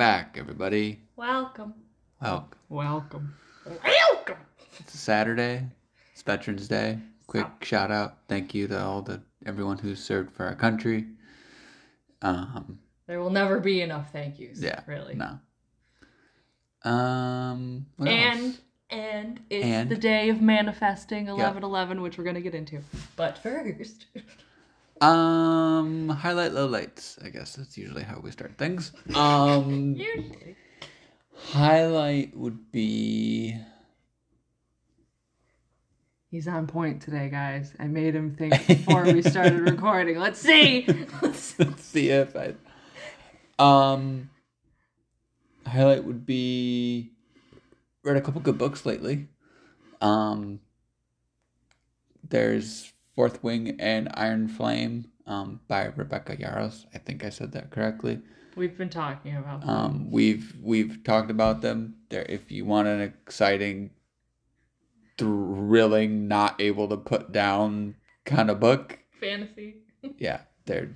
back, everybody. Welcome. Welcome. Welcome. Welcome. It's a Saturday. It's Veterans Day. Quick shout out. Thank you to all the everyone who served for our country. Um, There will never be enough thank yous. yeah. Really. No. Um. And else? and it's And? the day of manifesting eleven eleven, which we're gonna get into. But first, Um. Highlight low lights. I guess that's usually how we start things. Um. usually highlight would be. he's on point today, guys. I made him think before we started recording. Let's see. Let's- Let's see if I. Um. Highlight would be. Read a couple good books lately. Um. There's Fourth Wing and Iron Flame, um, by Rebecca Yarros. I think I said that correctly. We've been talking about. them. Um, we've we've talked about them. There, if you want an exciting, thrilling, not able to put down kind of book, fantasy. yeah, they're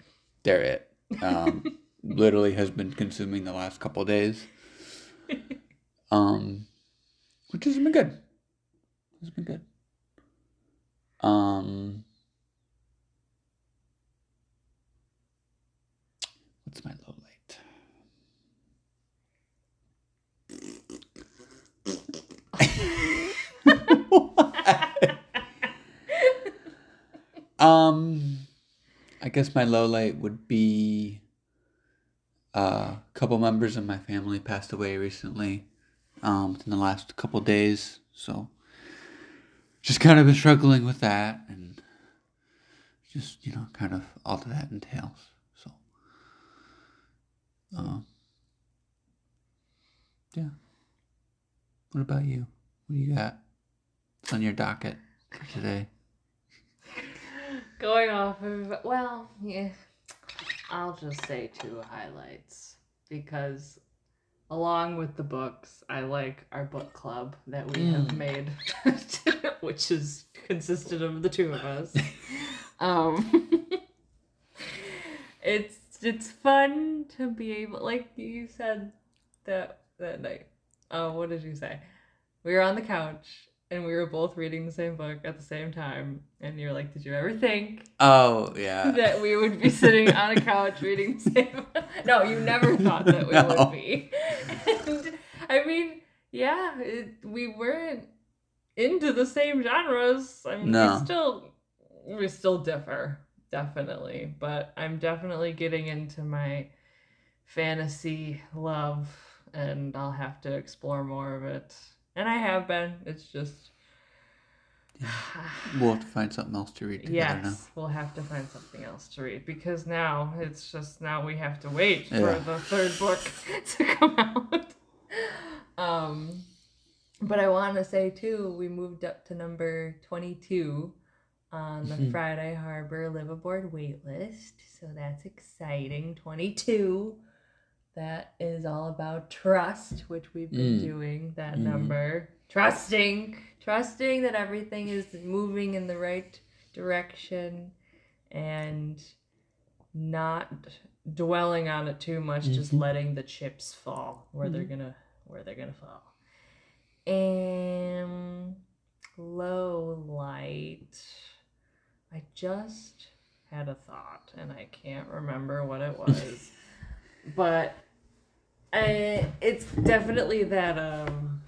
they're it. Um, literally has been consuming the last couple days. Um, which has been good. It's been good. Um, what's my low light? um, I guess my low light would be uh, a couple members of my family passed away recently um, in the last couple days. So just kind of been struggling with that and just, you know, kind of all that entails. Um, yeah. What about you? What do you got? On your docket for today? Going off of well, yeah. I'll just say two highlights because along with the books, I like our book club that we have Mm. made, which is consisted of the two of us. um, it's it's fun to be able, like you said that that night. Oh, what did you say? We were on the couch and we were both reading the same book at the same time, and you're like, "Did you ever think Oh, yeah. that we would be sitting on a couch reading the same. no, you never thought that we No. would be. And, I mean, yeah, it, we weren't into the same genres. I mean, No. we still we still differ, definitely. But I'm definitely getting into my fantasy love, and I'll have to explore more of it. And I have been. It's just. We'll have to find something else to read together now. Yes, we'll have to find something else to read because now it's just now we have to wait Yeah. for the third book to come out. Um, but I want to say too, we moved up to number twenty-two on the Mhm. Friday Harbor Live Aboard waitlist, so that's exciting. Twenty-two. That is all about trust, which we've been Mm. doing. That Mhm. number, trusting, trusting that everything is moving in the right direction, and not dwelling on it too much. Just Mhm. letting the chips fall where they're gonna where they're gonna fall. And low light. I just had a thought, and I can't remember what it was, but I, it's definitely that um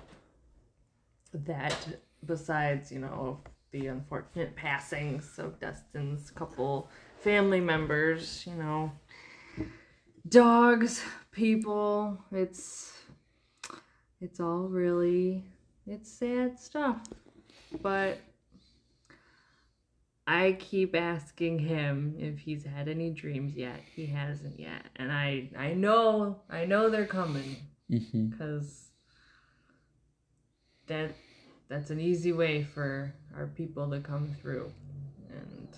that besides you know the unfortunate passings of Dustin's couple family members, you know, dogs, people, it's it's all really it's sad stuff. But I keep asking him if he's had any dreams yet. He hasn't yet. And I I know I know they're coming Mm-hmm. because that that's an easy way for our people to come through and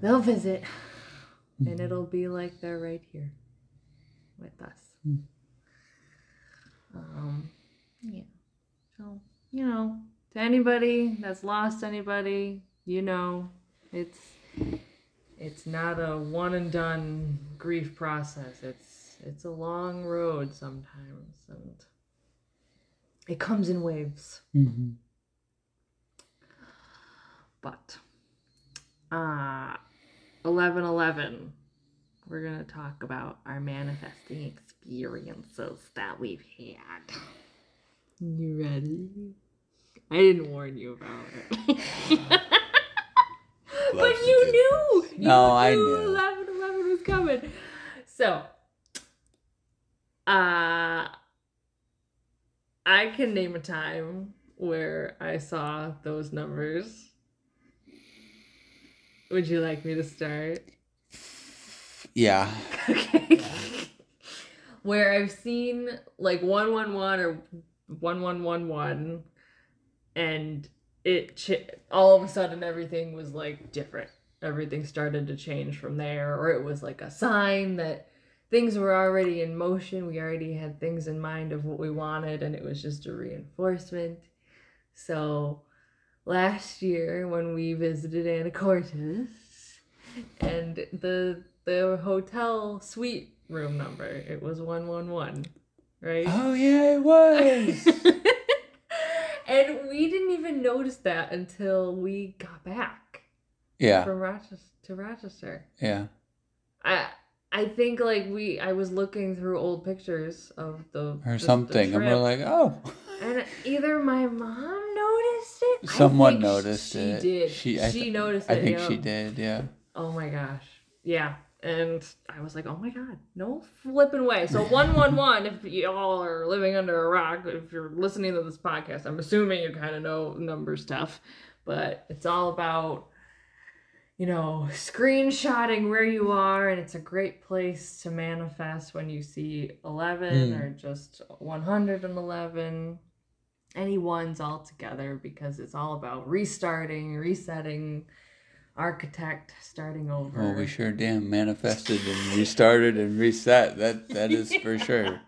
they'll visit and it'll be like they're right here with us Mm. um yeah so you know to anybody that's lost anybody you know it's it's not a one and done grief process it's it's a long road sometimes, and it comes in waves. Mm-hmm. But uh eleven eleven. We're gonna talk about our manifesting experiences that we've had. You ready? I didn't warn you about it. but you knew. You No, I knew. 11 11 was coming. So, uh, I can name a time where I saw those numbers. Would you like me to start? Yeah. Okay. Where I've seen like 111 or 1111 and it ch- all of a sudden everything was like different. Everything started to change from there or it was like a sign that things were already in motion. We already had things in mind of what we wanted and it was just a reinforcement. So last year when we visited Anacortes and the the hotel suite room number. It was 111, right? Oh yeah, it was. even notice that until we got back yeah. from Rochester to Rochester. Yeah. I I think like we I was looking through old pictures of the Or the- the something, and we're like, oh. and either my mom noticed it. I Someone noticed she it. Did. She- She, I th- noticed I it. think yeah. she did. Yeah. Oh my gosh. Yeah. And I was like, oh my god, no flipping way. So 111, if y'all are living under a rock, if you're listening to this podcast, I'm assuming you kind of know number stuff, but it's all about, you know, screenshotting where you are, and it's a great place to manifest when you see 11 Mm. or just 111, any ones all together, because it's all about restarting, resetting architect starting over. Well, we sure damn manifested and restarted and reset. That that is for sure.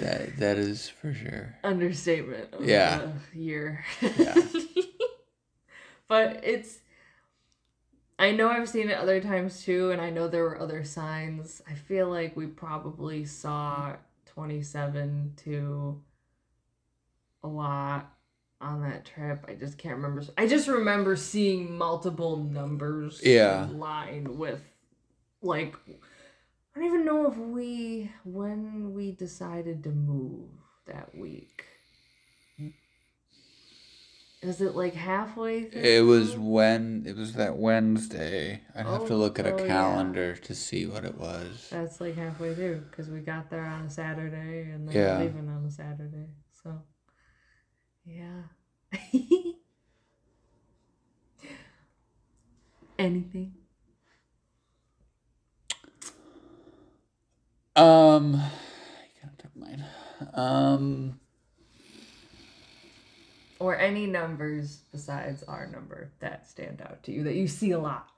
That that is for sure. Understatement. Of Yeah. The year. Yeah. but it's. I know I've seen it other times too, and I know there were other signs. I feel like we probably saw 27 to a lot on that trip. I just can't remember. I just remember seeing multiple numbers Yeah. in line with like I don't even know if we when we decided to move that week. Is it like halfway through? It was when it was that Wednesday. I'd have to Oh, look at a oh, yeah. calendar to see what it was. That's like halfway through because we got there on a Saturday and then Yeah. leaving on a Saturday. So, yeah. Anything? Um, you kind of took mine. Um, Or any numbers besides our number that stand out to you that you see a lot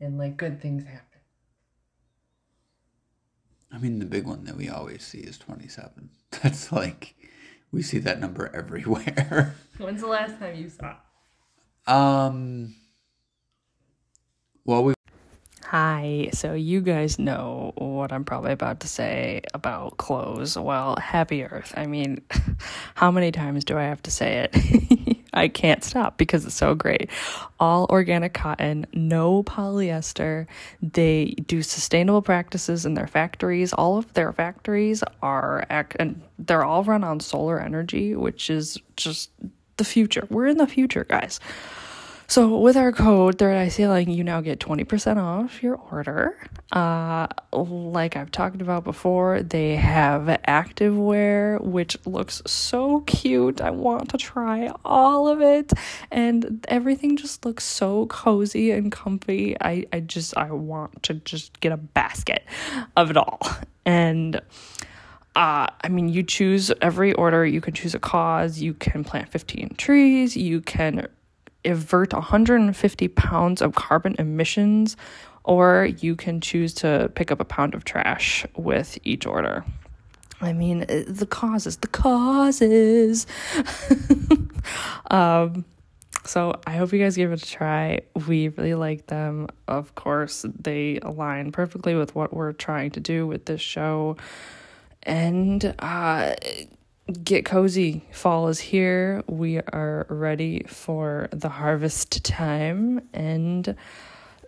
and like good things happen. I mean, the big one that we always see is twenty-seven. That's like we see that number everywhere. When's the last time you saw it? um, well, we Hi, so you guys know what I'm probably about to say about clothes. Well, Happy Earth. I mean, how many times do I have to say it? I can't stop because it's so great. All organic cotton, no polyester. They do sustainable practices in their factories. All of their factories are, and they're all run on solar energy, which is just the future. We're in the future, guys. So with our code Third Eye Sailing, you now get 20% off your order. Uh, like I've talked about before, they have activewear, which looks so cute. I want to try all of it. And everything just looks so cozy and comfy. I, I just, I want to just get a basket of it all. And uh, I mean, you choose every order. You can choose a cause. You can plant 15 trees. You can avert 150 pounds of carbon emissions, or you can choose to pick up a pound of trash with each order. I mean, uh, the causes, the causes. um, so I hope you guys give it a try. We really like them. Of course, they align perfectly with what we're trying to do with this show. And uh get cozy. Fall is here. We are ready for the harvest time and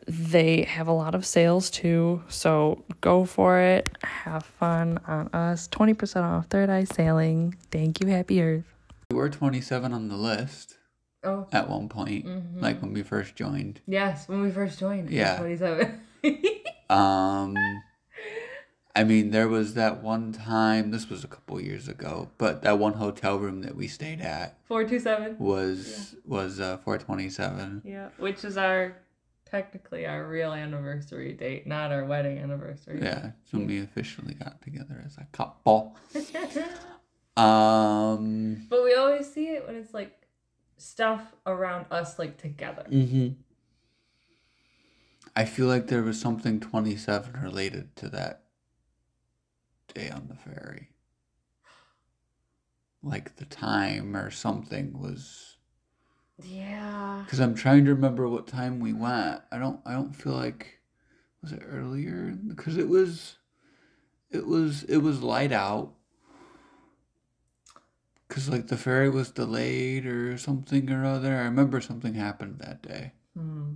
they have a lot of sales too. So go for it. Have fun on us. 20% off Third Eye Sailing. Thank you, Happy Earth. We were 27 on the list Oh, at one point, Mhm. like when we first joined. yes, when we first joined. Yeah. 27. Um, I mean, there was that one time, this was a couple years ago, but that one hotel room that we stayed at 427. was was uh, 427. Yeah, which is our technically our real anniversary date, not our wedding anniversary. Yeah, it's when we officially got together as a couple. Um, but we always see it when it's like stuff around us like together. hmm I feel like there was something 27 related to that day on the ferry. Like the time or something was Yeah. because I'm trying to remember what time we went. I don't. I don't feel like was it earlier because it was. It was. It was light out. Cause like the ferry was delayed or something or other. I remember something happened that day. Hmm.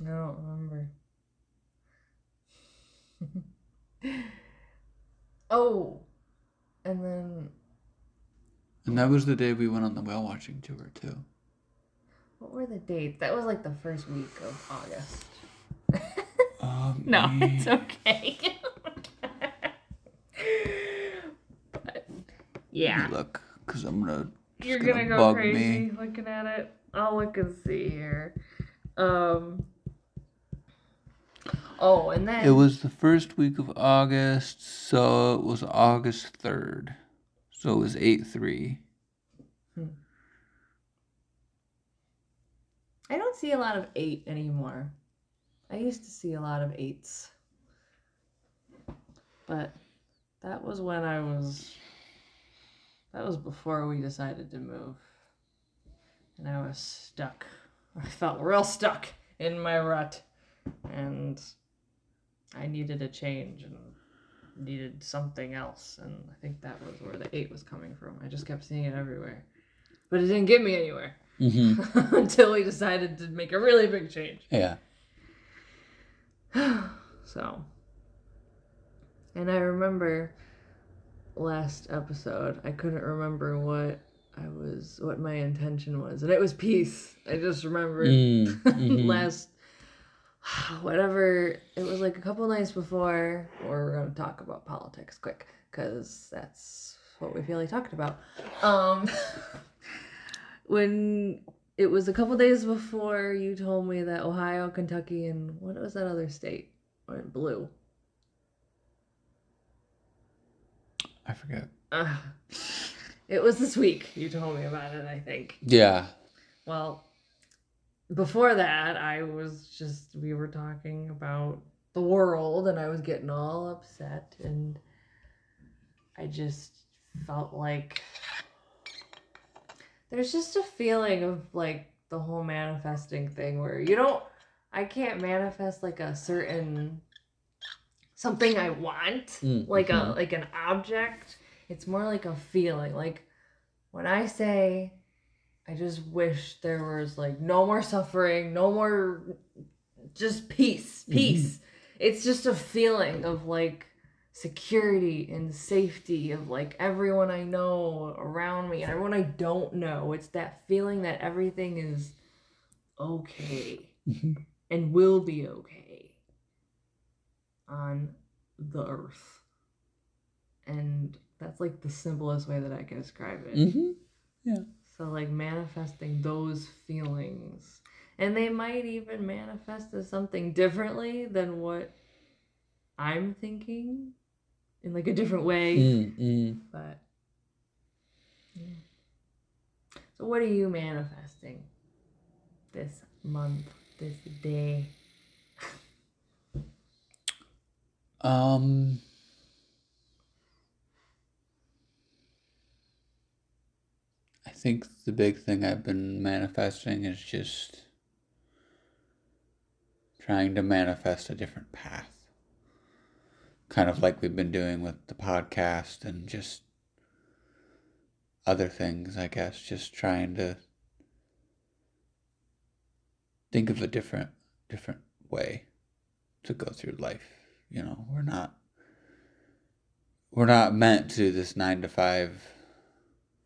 I don't remember. oh, and then And that was the day we went on the whale watching tour too. what were the dates? That was like the first week of August. Um, No, we- it's okay. but yeah, Look, because I'm gonna. you're gonna go bug crazy me. looking at it. I'll look and see here. Um. Oh, and then It was the first week of August, so it was August third. So it was eight three. Hmm. I don't see a lot of eight anymore. I used to see a lot of eights. But that was when I was that was before we decided to move. And I was stuck. I felt real stuck in my rut. And I needed a change and needed something else. And I think that was where the eight was coming from. I just kept seeing it everywhere. But it didn't get me anywhere Mm-hmm. until we decided to make a really big change. Yeah. So, and I remember last episode, I couldn't remember what I was, what my intention was, and it was peace. I just remembered Mm, mhm. last, whatever, it was like a couple nights before, or we're going to talk about politics quick, because that's what we feel like talking about. Um, when it was a couple days before you told me that Ohio, Kentucky, and what was that other state went blue? I forget. Uh, it was this week you told me about it, I think. Yeah. Well, before that, I was just, we were talking about the world and I was getting all upset and I just felt like there's just a feeling of like the whole manifesting thing where you don't, I can't manifest like a certain something I want Mm, like a mhm. like an object it's more like a feeling like when i say i just wish there was like no more suffering no more just peace peace it's just a feeling of like security and safety of like everyone i know around me and everyone i don't know it's that feeling that everything is okay Mhm. and will be okay on the earth. And that's like the simplest way that I can describe it. Mm-hmm. So, like, manifesting those feelings. And they might even manifest as something differently than what I'm thinking in like a different way. Mm-hmm. But, yeah. So, what are you manifesting this month, this day? Um. Think the big thing I've been manifesting is just trying to manifest a different path. Kind of like we've been doing with the podcast and just other things, I guess. Just trying to think of a different different way to go through life. You know, we're not we're not meant to this nine to five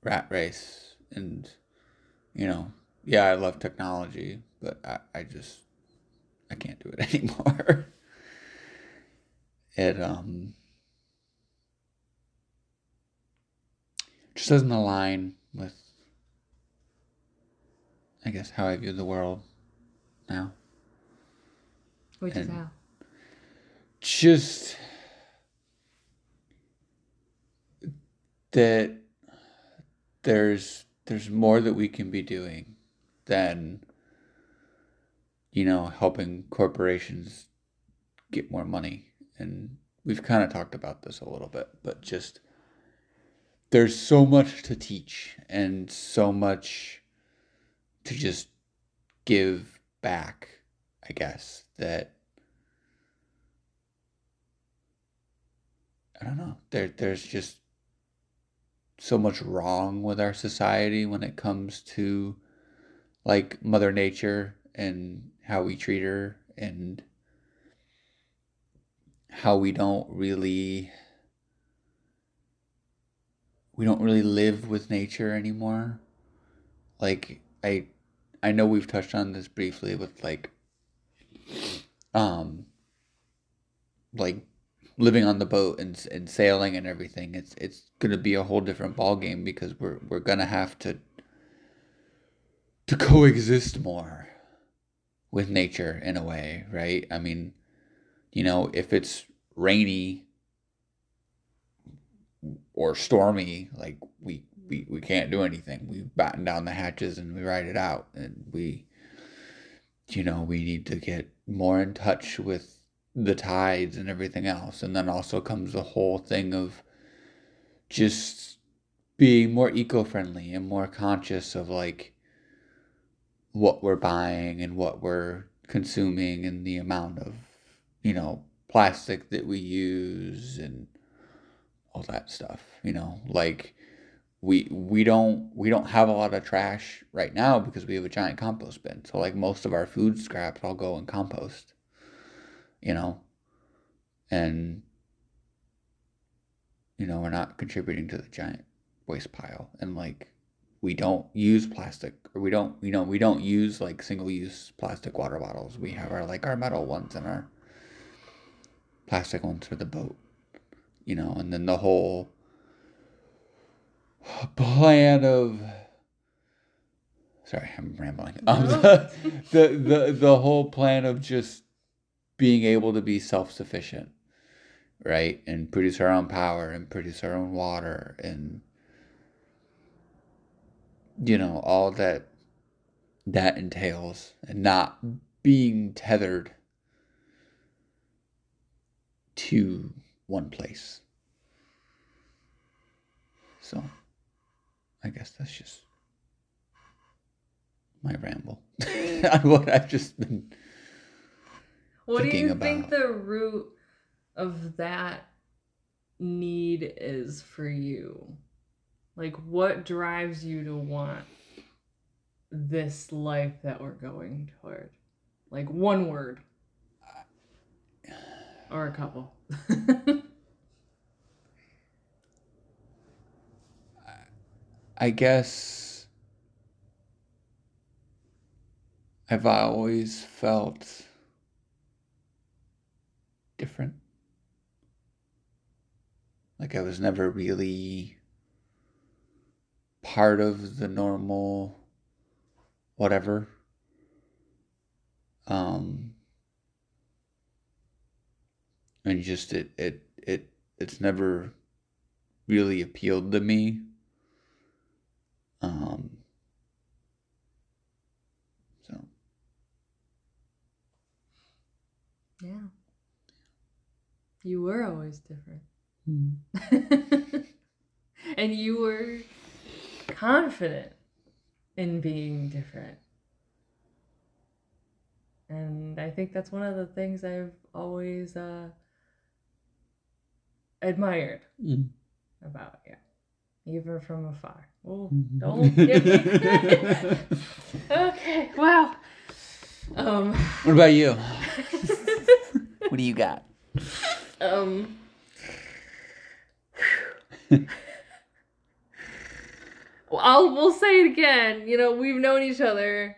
rat race and you know, yeah, I love technology, but I, I just I can't do it anymore. it um just doesn't align with I guess how I view the world now. Which is how. Just that there's there's more that we can be doing than you know helping corporations get more money. And we've kind of talked about this a little bit but just there's so much to teach and so much to just give back i guess that i don't know. There there's just so much wrong with our society when it comes to like mother nature and how we treat her and how we don't really we don't really live with nature anymore. Like i i know we've touched on this briefly with like um like living on the boat and and sailing and everything it's it's going to be a whole different ball game because we're we're going to have to to coexist more with nature in a way right? I mean you know if it's rainy or stormy like we we, we can't do anything. We batten down the hatches and we ride it out and we you know we need to get more in touch with the tides and everything else. And then also comes the whole thing of just being more eco friendly and more conscious of like what we're buying and what we're consuming and the amount of, you know, plastic that we use and all that stuff, you know, like we we don't we don't have a lot of trash right now because we have a giant compost bin. So like most of our food scraps all go in compost you know, and you know we're not contributing to the giant waste pile, and like we don't use plastic, or we don't, you know, we don't use like single use plastic water bottles. We have our like our metal ones and our plastic ones for the boat, you know, and then the whole plan of sorry i'm rambling um, the, the the the whole plan of just being able to be self-sufficient right? And produce our own power and produce our own water and you know all that that entails and not being tethered to one place. So i guess that's just my ramble. On what i've just been What do you think the root of that need is for you? Like, what drives you to want this life that we're going toward? Like, one word. Or a couple. I guess I've always felt different. Like I was never really part of the normal whatever. Um and just it it it it's never really appealed to me. Um, so yeah. You were always different. and you were confident in being different. And I think that's one of the things I've always uh, admired Mm. about you, even from afar. Oh, don't give me credit. Okay, wow. Um, What about you? What do you got? Um, well, I'll we'll say it again. You know, we've known each other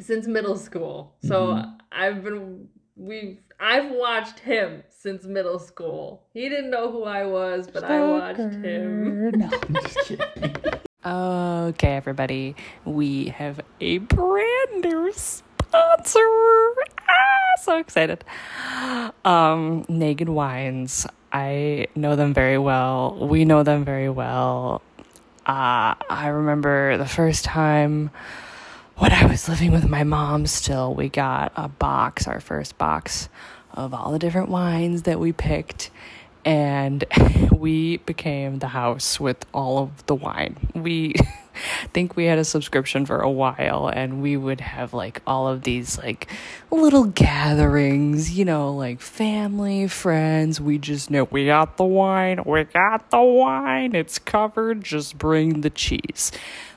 since middle school, so Mhm. I've been we've I've watched him since middle school. He didn't know who I was, but I watched him. No, I'm just kidding. Okay, everybody, we have a brand new sponsor. Ah, so excited. Um, Naked Wines. I know them very well. We know them very well. Uh, I remember the first time when I was living with my mom still, we got a box, our first box of all the different wines that we picked. And we became the house with all of the wine. We think we had a subscription for a while and we would have like all of these like little gatherings, you know, like family, friends. We just know we got the wine, we got the wine, it's covered, just bring the cheese.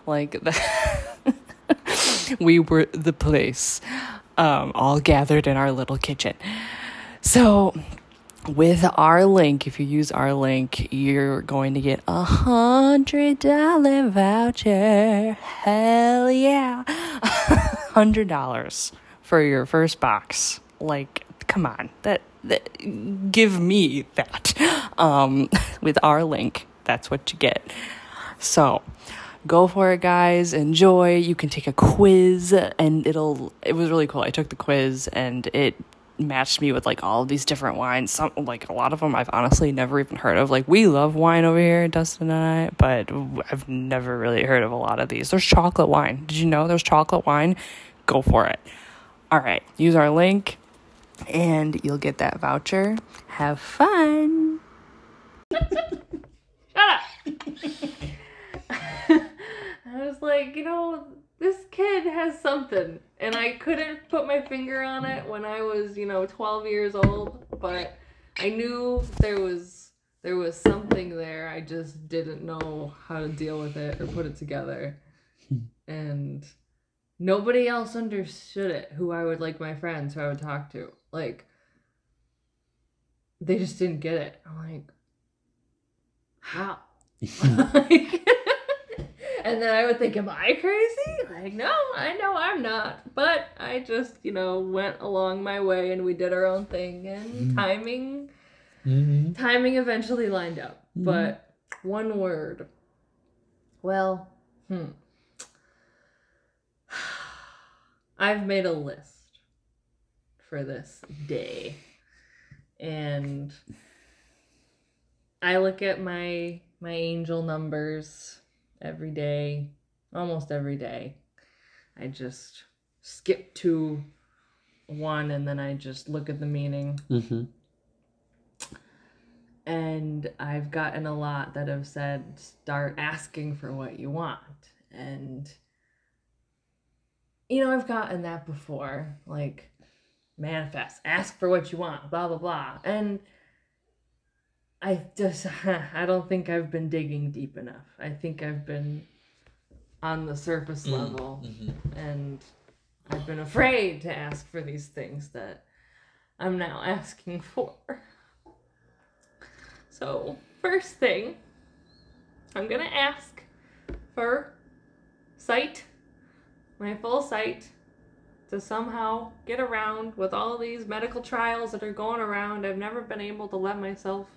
Like we were the place, um, all gathered in our little kitchen. So, with our link, if you use our link, you're going to get a hundred dollar voucher. Hell yeah, hundred dollars for your first box. Like, come on, that, that give me that. Um, with our link, that's what you get. So, go for it guys enjoy you can take a quiz and it'll it was really cool i took the quiz and it matched me with like all of these different wines. Some like a lot of them i've honestly never even heard of. Like we love wine over here dustin and i but i've never really heard of a lot of these. There's chocolate wine. Did you know there's chocolate wine? Go for it. All right use our link and you'll get that voucher. Have fun. Shut up. I was like, you know, this kid has something. And I couldn't put my finger on it when I was, you know, 12 years old, but I knew there was there was something there. I just didn't know how to deal with it or put it together. Hmm. and nobody else understood it who I would like my friends who I would talk to. Like they just didn't get it. I'm like how? Like- and then I would think, am I crazy? Like, no, I know I'm not. But I just, you know, went along my way and we did our own thing and Mhm. timing Mhm. timing eventually lined up. Mhm. But one word. Well, hmm. I've made a list for this day. And I look at my my angel numbers every day, almost every day. I just skip to one and then I just look at the meaning Mhm. and I've gotten a lot that have said start asking for what you want. And you know, I've gotten that before, like manifest, ask for what you want, blah blah blah. And I just I don't think I've been digging deep enough. I think I've been on the surface Mm, level mhm. and I've been afraid to ask for these things that I'm now asking for. So, first thing, I'm gonna ask for sight, my full sight, to somehow get around with all these medical trials that are going around. I've never been able to let myself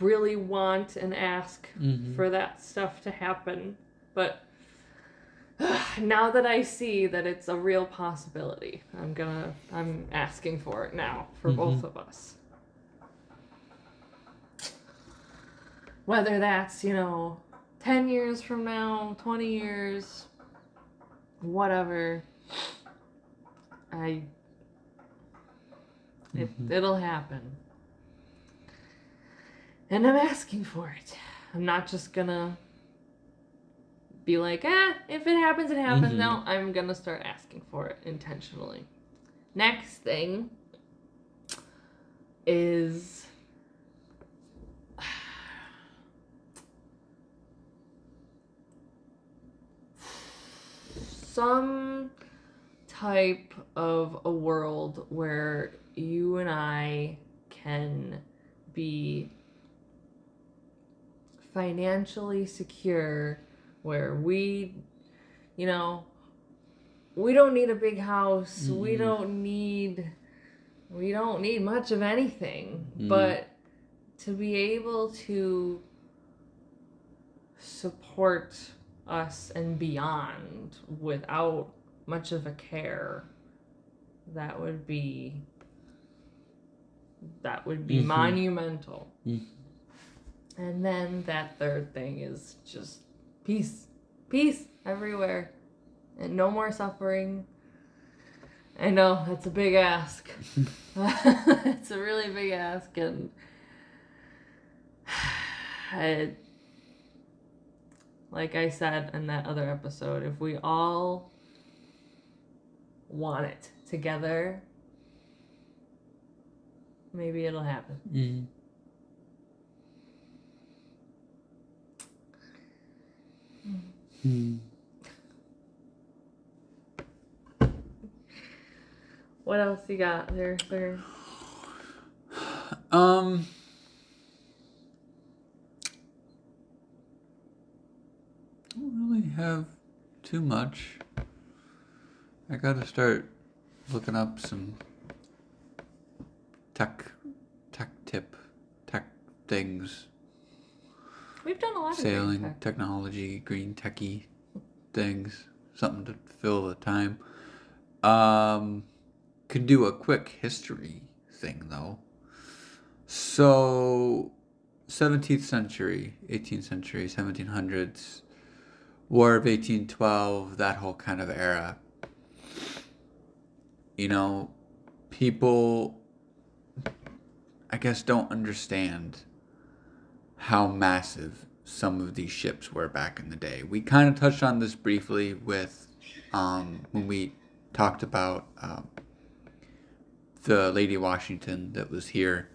really want and ask Mhm. for that stuff to happen. But now that I see that it's a real possibility, I'm gonna I'm asking for it now for both of us. Whether that's, you know, 10 years from now, 20 years, whatever. I it, Mhm. it'll happen. And I'm asking for it. I'm not just gonna be like, eh, if it happens, it happens. Mhm. No, I'm gonna start asking for it intentionally. Next thing is some type of a world where you and I can be financially secure where we you know we don't need a big house we Mhm. don't need we don't need much of anything Mhm. but to be able to support us and beyond without much of a care that would be that would be Mhm. monumental Mhm. And then that third thing is just peace. Peace everywhere. And no more suffering. I know that's a big ask. It's a really big ask and I, like I said in that other episode, if we all want it together, maybe it'll happen. Mm-hmm. Mm. Hmm. What else you got there, sir? Um. I don't really have too much. I gotta start looking up some tech, tech tip, tech things, We've done a lot of sailing technology, green techie things, something to fill the time. Um, could do a quick history thing though. So, 17th century, 18th century, 1700s, War of 1812, that whole kind of era. You know, people, I guess, don't understand how massive some of these ships were back in the day. We kind of touched on this briefly with um, when we talked about um, the Lady Washington that was here.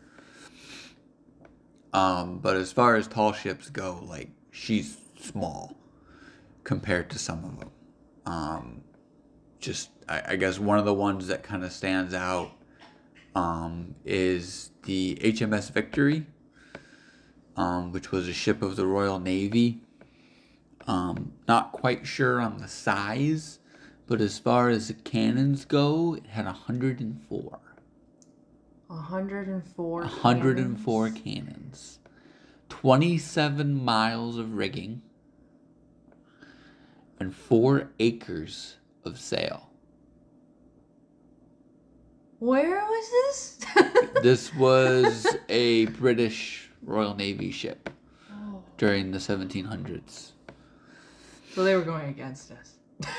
Um, but as far as tall ships go, like she's small compared to some of them. Um, just I, I guess one of the ones that kind of stands out um, is the HMS Victory, um, which was a ship of the Royal Navy. Um, not quite sure on the size, but as far as the cannons go, it had 104. 104. 104 cannons. cannons. 27 miles of rigging. And 4 acres of sail. Where was this? This was a British Royal Navy ship Oh. during the 1700s. So they were going against us.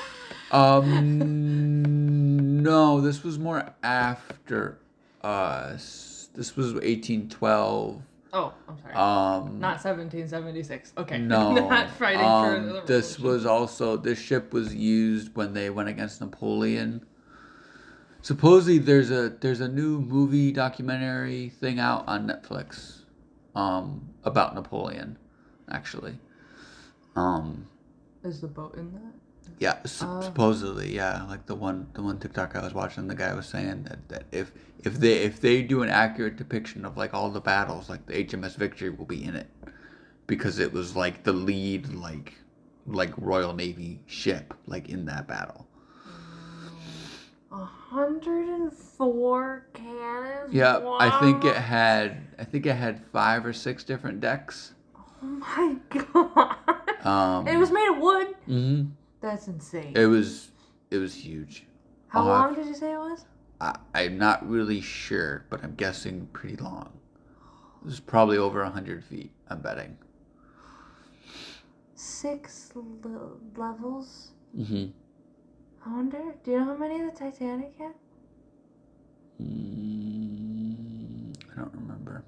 Um, no, this was more after us. This was 1812. Oh, I'm sorry. Um, Not 1776. Okay. No. Not fighting for um, the This was also this ship was used when they went against Napoleon. Supposedly, there's a there's a new movie documentary thing out on Netflix, um, about Napoleon, actually. Um, Is the boat in that? yeah, su- Oh. supposedly, yeah. Like the one the one TikTok I was watching, the guy was saying that, that if if they if they do an accurate depiction of like all the battles, like the HMS Victory will be in it, because it was like the lead like like Royal Navy ship like in that battle. 104 cannons? Yeah, I think it had I think it had five or six different decks. Oh my god. Um, it was made of wood? hmm That's insane. It was it was huge. How I'll long have- did you say it was? I, I'm not really sure, but I'm guessing pretty long. It was probably over hundred feet. I'm betting. Six l- levels? Mm-hmm. I wonder. Do you know how many the Titanic had? Mm, I don't remember.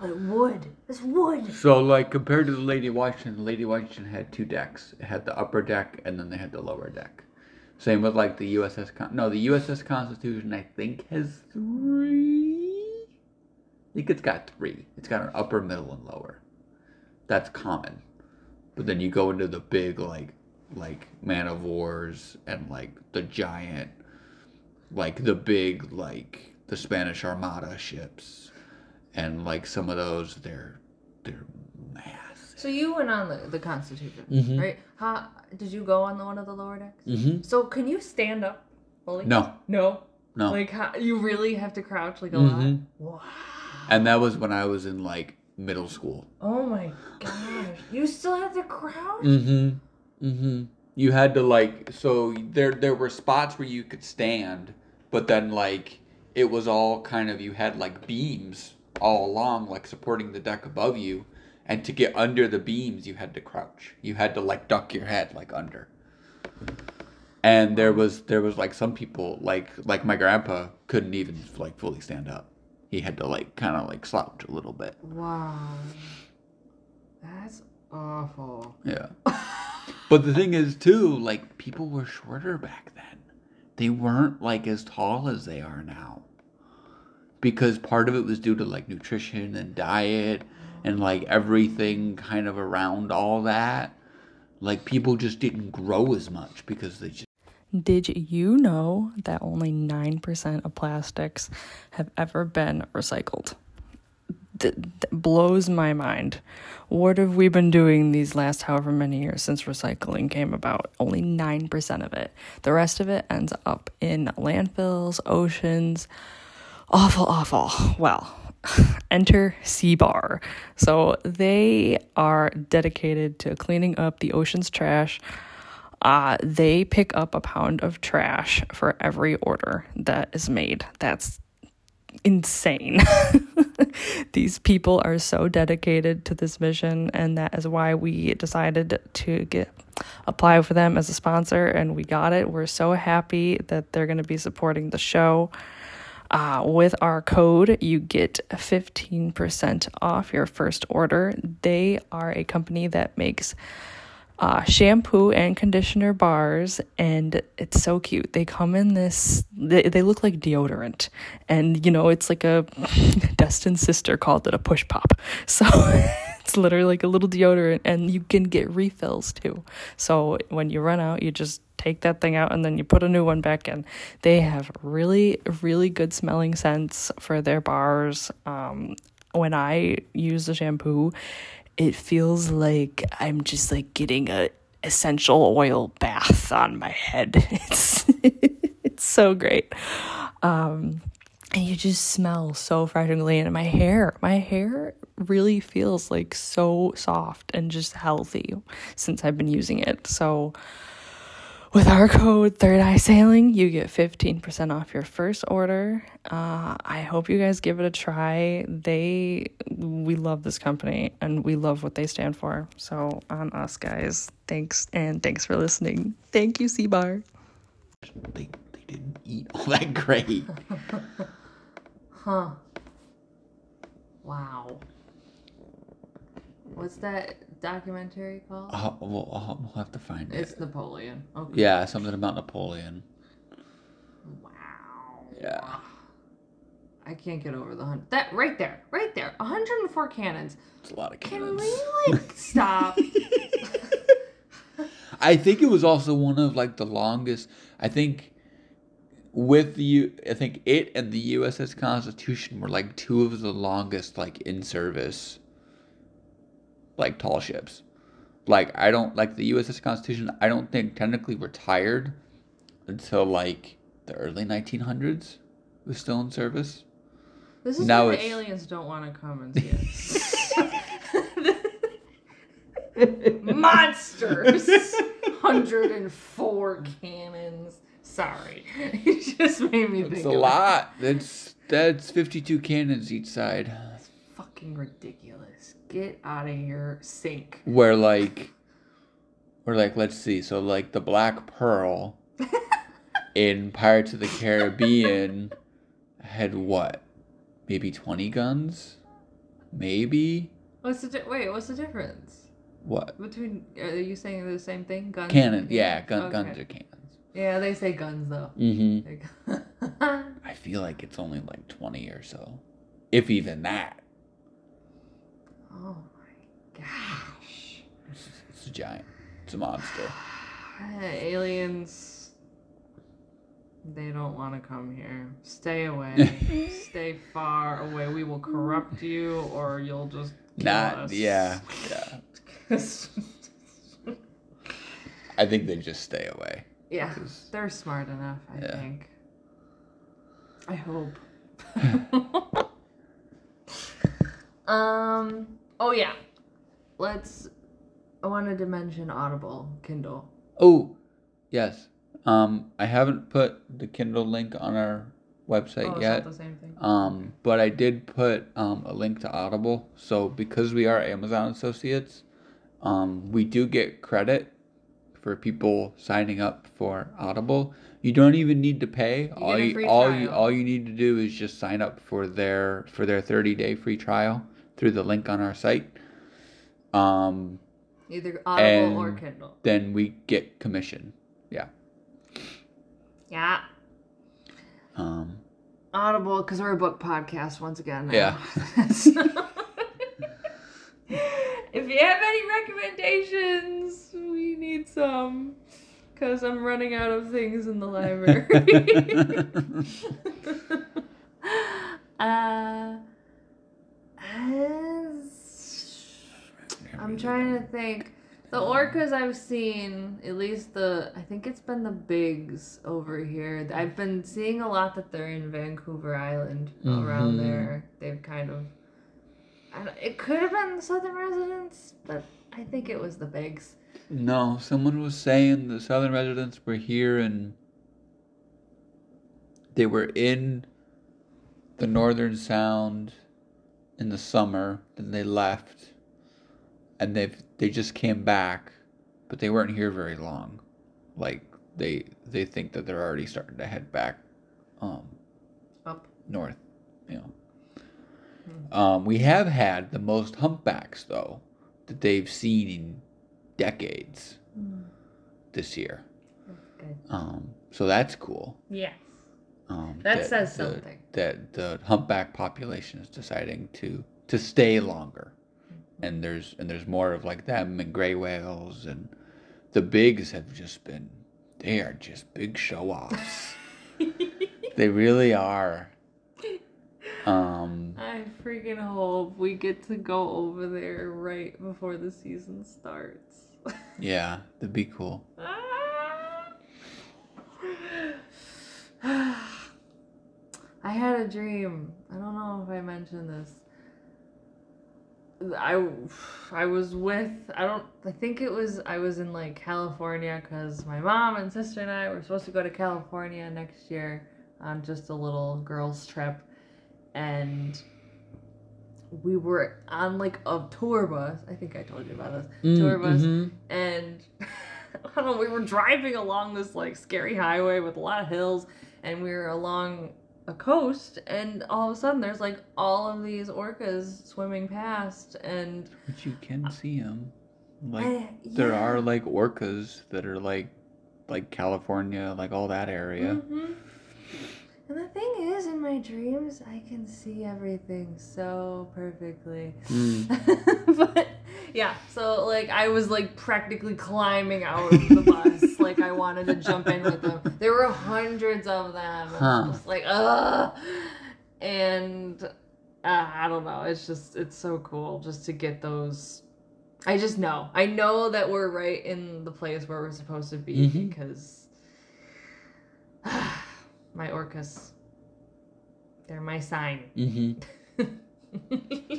Like wood. It's wood. So, like, compared to the Lady Washington, the Lady Washington had two decks. It had the upper deck, and then they had the lower deck. Same with, like, the USS... Con- no, the USS Constitution, I think, has three? I think it's got three. It's got an upper, middle, and lower. That's common. But then you go into the big, like, like, Man of Wars, and, like, the giant, like, the big, like, the Spanish Armada ships and like some of those they're they're massive. So you went on the, the Constitution, Mhm. right? How did you go on the one of the lower decks? Mm-hmm. So can you stand up fully? No, No. no. Like how, you really have to crouch like a lot. Mhm. Wow. and that was when I was in like middle school. Oh my gosh. You still have to crouch? Mm-hmm. Mm-hmm. You had to like so there there were spots where you could stand, but then like it was all kind of you had like beams all along like supporting the deck above you. And to get under the beams, you had to crouch. You had to like duck your head like under. And there was there was like some people like like my grandpa couldn't even like fully stand up. He had to like kind of like slouch a little bit. Wow. That's awful. Yeah. but the thing is too, like people were shorter back then. They weren't like as tall as they are now. Because part of it was due to like nutrition and diet and like everything kind of around all that. Like people just didn't grow as much because they just Did you know that only 9% of plastics have ever been recycled? Th- blows my mind. What have we been doing these last however many years since recycling came about? Only 9% of it. The rest of it ends up in landfills, oceans. Awful, awful. Well, enter Seabar. So they are dedicated to cleaning up the ocean's trash. Uh, they pick up a pound of trash for every order that is made. That's insane. These people are so dedicated to this mission, and that is why we decided to get apply for them as a sponsor, and we got it. We're so happy that they're going to be supporting the show. Uh, with our code, you get 15% off your first order. They are a company that makes uh, shampoo and conditioner bars, and it's so cute. They come in this, they, they look like deodorant, and you know, it's like a Dustin's sister called it a push pop. So it's literally like a little deodorant, and you can get refills too. So when you run out, you just take that thing out and then you put a new one back in. They have really, really good smelling scents for their bars. Um, when I use the shampoo, it feels like I'm just like getting a essential oil bath on my head. It's it's so great. Um and you just smell so refreshingly and my hair, my hair really feels like so soft and just healthy since I've been using it. So with our code Third Eye Sailing, you get 15% off your first order. Uh, I hope you guys give it a try. They, we love this company and we love what they stand for. So, on us, guys, thanks and thanks for listening. Thank you, C Bar. they, they didn't eat all that great. Huh. Wow. What's that documentary called? Uh, we'll, uh, we'll have to find it. It's Napoleon. Okay. Yeah, something about Napoleon. Wow. Yeah. I can't get over the hundred. That right there, right there, 104 cannons. It's a lot of cannons. Can we like stop? I think it was also one of like the longest. I think with the U- I think it and the USS Constitution were like two of the longest like in service like tall ships. Like I don't like the USS Constitution. I don't think technically retired until like the early 1900s. It was still in service. This is Now why the it's- aliens don't want to come and see us. Monsters. 104 cannons. Sorry. It just made me think It's a of it. lot. That's that's 52 cannons each side. That's fucking ridiculous. Get out of here. Sink. where like where like let's see so like the black pearl in pirates of the caribbean had what maybe 20 guns maybe What's the di- wait? What's the difference what between? Are you saying the same thing? Guns. cannon? Yeah, gun, Okay. guns are cannons. Yeah, they say guns though. Mm-hmm. I feel like it's only like twenty or so, if even that. Oh my gosh. It's, it's a giant. It's a monster. Aliens. They don't want to come here. Stay away. Stay far away. We will corrupt you, or you'll just Not us. yeah, yeah. I think they just stay away. yeah, 'cause- they're smart enough. I Yeah. think. I hope. um. Oh yeah. Let's. I wanted to mention Audible, Kindle. Oh, yes. Um, I haven't put the Kindle link on our website oh, yet. not the same thing. Um, but I did put um, a link to Audible. So because we are Amazon associates, um, we do get credit for people signing up for Audible. You don't even need to pay. You all you free all you all you need to do is just sign up for their for their 30 day free trial through the link on our site. Um, Either Audible or Kindle. then we get commission. Yeah. Yeah. Um, Audible, because we're a book podcast once again. Yeah. if you have any recommendations, we need some. Because I'm running out of things in the library. uh, as- I'm trying to think. The orcas I've seen, at least the, I think it's been the Bigg's over here. I've been seeing a lot that they're in Vancouver Island around Mhm. there. They've kind of, I don't, it could have been the southern residents, but I think it was the Bigg's. No, someone was saying the southern residents were here and they were in the northern sound in the summer, then they left and they they just came back, but they weren't here very long. Like they they think that they're already starting to head back um Up. north, you know. Um, we have had the most humpbacks though that they've seen in decades this year. That's good. Um, so that's cool. Yes. Um, That says the- something. That the humpback population is deciding to to stay longer, and there's and there's more of like them and gray whales and the Bigg's have just been they are just big show offs. they really are. Um, I freaking hope we get to go over there right before the season starts. yeah, that'd be cool. I had a dream. I don't know if I mentioned this. I, I was with I don't I think it was I was in like California because my mom and sister and I were supposed to go to California next year on just a little girls trip. And we were on like a tour bus. I think I told you about this. Mm, tour bus. mhm. and I don't know, we were driving along this like scary highway with a lot of hills, and we were along a coast, and all of a sudden there's like all of these orcas swimming past, and But you can see them. Like I- there are like orcas that are like like California, like all that area. Mhm. And the thing is, in my dreams, I can see everything so perfectly. Mm. but yeah, so like I was like practically climbing out of the bus, like I wanted to jump in with them. There were hundreds of them. Huh. was like, ugh. And uh, I don't know. It's just it's so cool just to get those. I just know. I know that we're right in the place where we're supposed to be Mhm. because my orcas. They're my sign. Mm-hmm.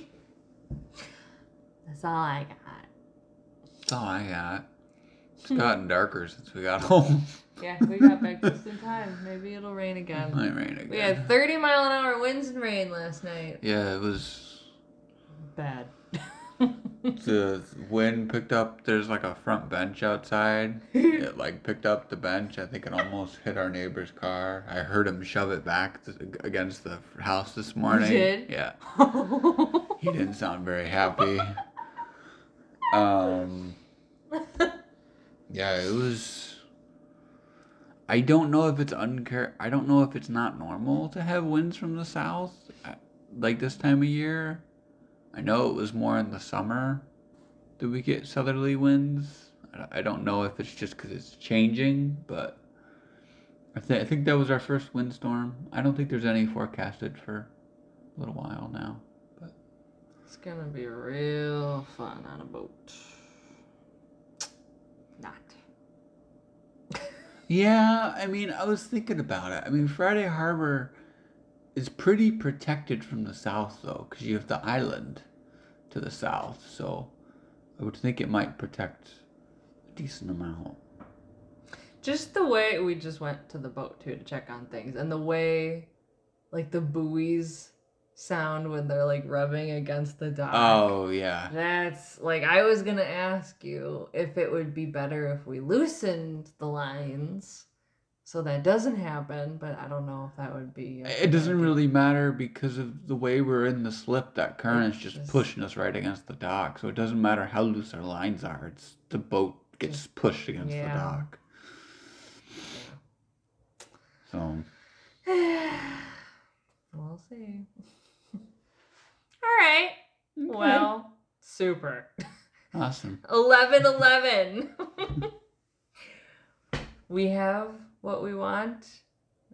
That's all I got. That's all I got. It's hmm. gotten darker since we got home. Yeah, we got back just in time. Maybe it'll rain again. Might rain again. We had 30 mile an hour winds and rain last night. yeah, it was Bad. the wind picked up. There's like a front bench outside. It like picked up the bench. I think it almost hit our neighbor's car. I heard him shove it back th- against the house this morning. did? Yeah. he didn't sound very happy. Um, yeah, it was. I don't know if it's uncar. I don't know if it's not normal to have winds from the south, uh, like this time of year. I know it was more in the summer that we get southerly winds. I- I don't know if it's just because it's changing, but I, th- I think that was our first windstorm. I don't think there's any forecasted for a little while now. It's gonna be real fun on a boat. Not. yeah, I mean, I was thinking about it. I mean, Friday Harbor is pretty protected from the south, though, because you have the island to the south. So I would think it might protect a decent amount. Just the way we just went to the boat too to check on things, and the way, like the buoys sound when they're like rubbing against the dock. Oh yeah. That's like I was gonna ask you if it would be better if we loosened the lines so that doesn't happen, but I don't know if that would be. It doesn't really matter because of the way we're in the slip. That current's just just- pushing us right against the dock. So it doesn't matter how loose our lines are. It's the boat gets pushed against yeah. the dock. So we'll see. All right. Well, super. awesome. 11 11. we have what we want,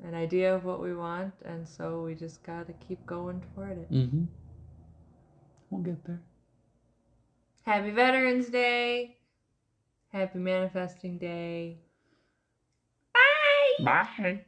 an idea of what we want, and so we just got to keep going toward it. Mm-hmm. We'll get there. Happy Veterans Day. Happy Manifesting Day. Bye. Bye.